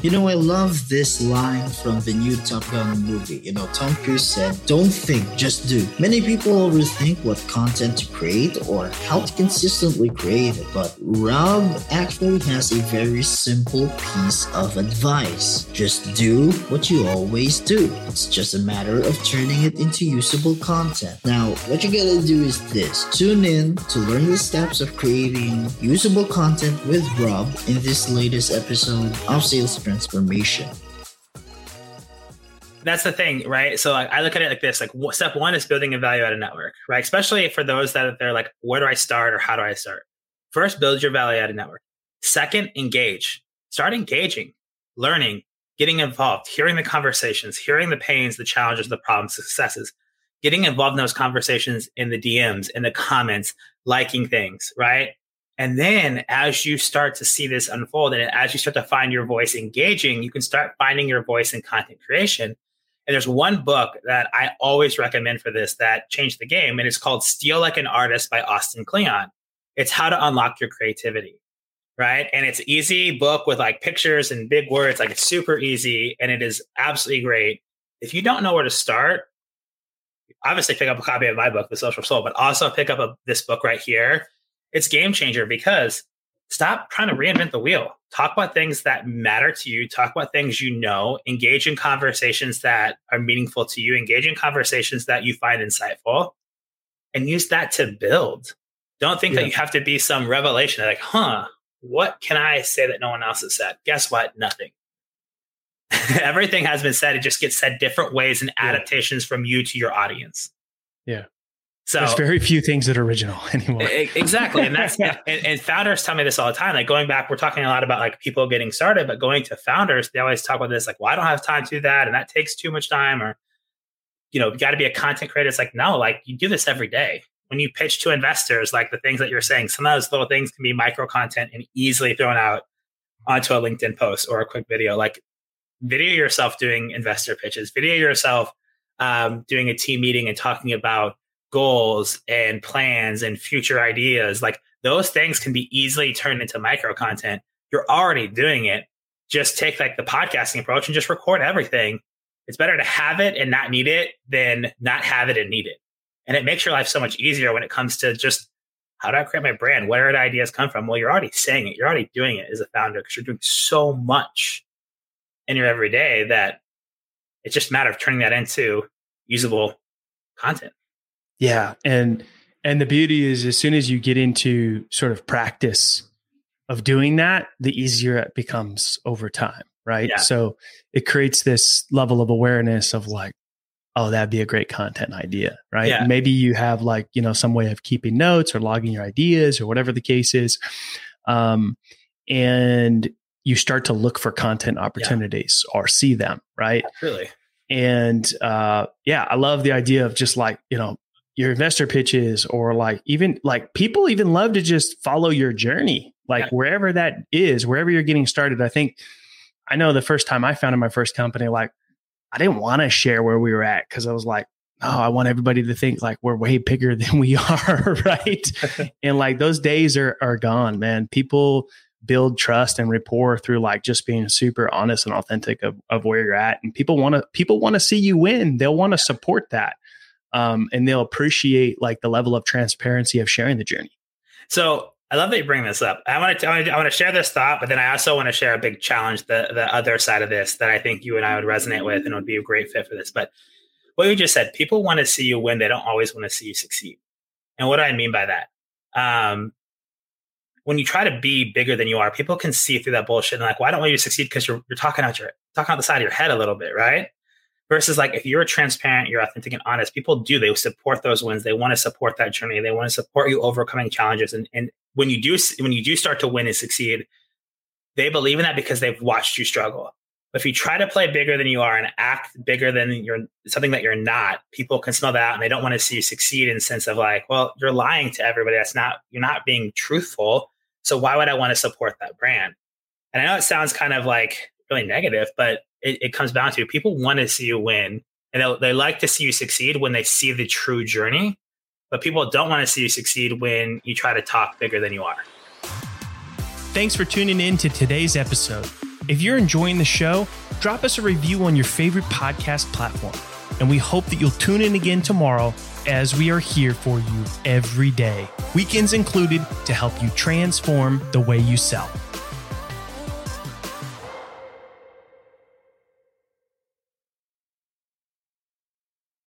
You know, I love this line from the new Top Gun movie. You know, Tom Cruise said, Don't think, just do. Many people overthink what content to create or how to consistently create it, but Rob actually has a very simple piece of advice. Just do what you always do. It's just a matter of turning it into usable content. Now, what you gotta do is this tune in to learn the steps of creating usable content with Rob in this latest episode of Sales transformation. That's the thing, right? So like, I look at it like this: like step one is building a value added network, right? Especially for those that they're like, where do I start or how do I start? First, build your value added network. Second, engage. Start engaging, learning, getting involved, hearing the conversations, hearing the pains, the challenges, the problems, successes, getting involved in those conversations in the DMs, in the comments, liking things, right? And then as you start to see this unfold and as you start to find your voice engaging, you can start finding your voice in content creation. And there's one book that I always recommend for this that changed the game, and it's called Steal Like an Artist by Austin Kleon. It's how to unlock your creativity, right? And it's easy book with like pictures and big words, like it's super easy, and it is absolutely great. If you don't know where to start, obviously pick up a copy of my book, The Social Soul, but also pick up a, this book right here it's game changer because stop trying to reinvent the wheel. Talk about things that matter to you. Talk about things you know. Engage in conversations that are meaningful to you. Engage in conversations that you find insightful and use that to build. Don't think yeah. that you have to be some revelation like, huh, what can I say that no one else has said? Guess what? Nothing. Everything has been said. It just gets said different ways and adaptations yeah. from you to your audience. Yeah. So there's very few things that are original anymore. exactly. And that's yeah. and, and, founders tell me this all the time. Like going back, we're talking a lot about like people getting started, but going to founders, they always talk about this, like, well, I don't have time to do that, and that takes too much time, or you know, you got to be a content creator. It's like, no, like you do this every day. When you pitch to investors, like the things that you're saying, some of those little things can be micro content and easily thrown out onto a LinkedIn post or a quick video. Like video yourself doing investor pitches, video yourself um, doing a team meeting and talking about goals and plans and future ideas, like those things can be easily turned into micro content. You're already doing it. Just take like the podcasting approach and just record everything. It's better to have it and not need it than not have it and need it. And it makes your life so much easier when it comes to just how do I create my brand? Where do ideas come from? Well, you're already saying it. You're already doing it as a founder because you're doing so much in your everyday that it's just a matter of turning that into usable content. Yeah, and and the beauty is as soon as you get into sort of practice of doing that, the easier it becomes over time, right? Yeah. So it creates this level of awareness of like, oh, that'd be a great content idea, right? Yeah. Maybe you have like, you know, some way of keeping notes or logging your ideas or whatever the case is. Um, and you start to look for content opportunities yeah. or see them, right? Really. And uh, yeah, I love the idea of just like, you know, your investor pitches or like even like people even love to just follow your journey like yeah. wherever that is wherever you're getting started i think i know the first time i founded my first company like i didn't want to share where we were at because i was like oh i want everybody to think like we're way bigger than we are right and like those days are are gone man people build trust and rapport through like just being super honest and authentic of, of where you're at. And people want to people want to see you win. They'll want to support that. Um, and they'll appreciate like the level of transparency of sharing the journey. So I love that you bring this up. I want to I want to share this thought, but then I also want to share a big challenge, the the other side of this that I think you and I would resonate with and would be a great fit for this. But what you just said, people want to see you win. They don't always want to see you succeed. And what do I mean by that? Um, when you try to be bigger than you are, people can see through that bullshit and like, I don't want you to succeed because you're you're talking out your talking out the side of your head a little bit, right? Versus like if you're transparent, you're authentic and honest, people do. They support those wins. They want to support that journey. They want to support you overcoming challenges. And and when you do when you do start to win and succeed, they believe in that because they've watched you struggle. But if you try to play bigger than you are and act bigger than you're something that you're not, people can smell that and they don't want to see you succeed in the sense of like, well, you're lying to everybody. That's not you're not being truthful. So why would I want to support that brand? And I know it sounds kind of like really negative, but it, it comes down to people want to see you win and they like to see you succeed when they see the true journey. But people don't want to see you succeed when you try to talk bigger than you are. Thanks for tuning in to today's episode. If you're enjoying the show, drop us a review on your favorite podcast platform. And we hope that you'll tune in again tomorrow as we are here for you every day, weekends included, to help you transform the way you sell.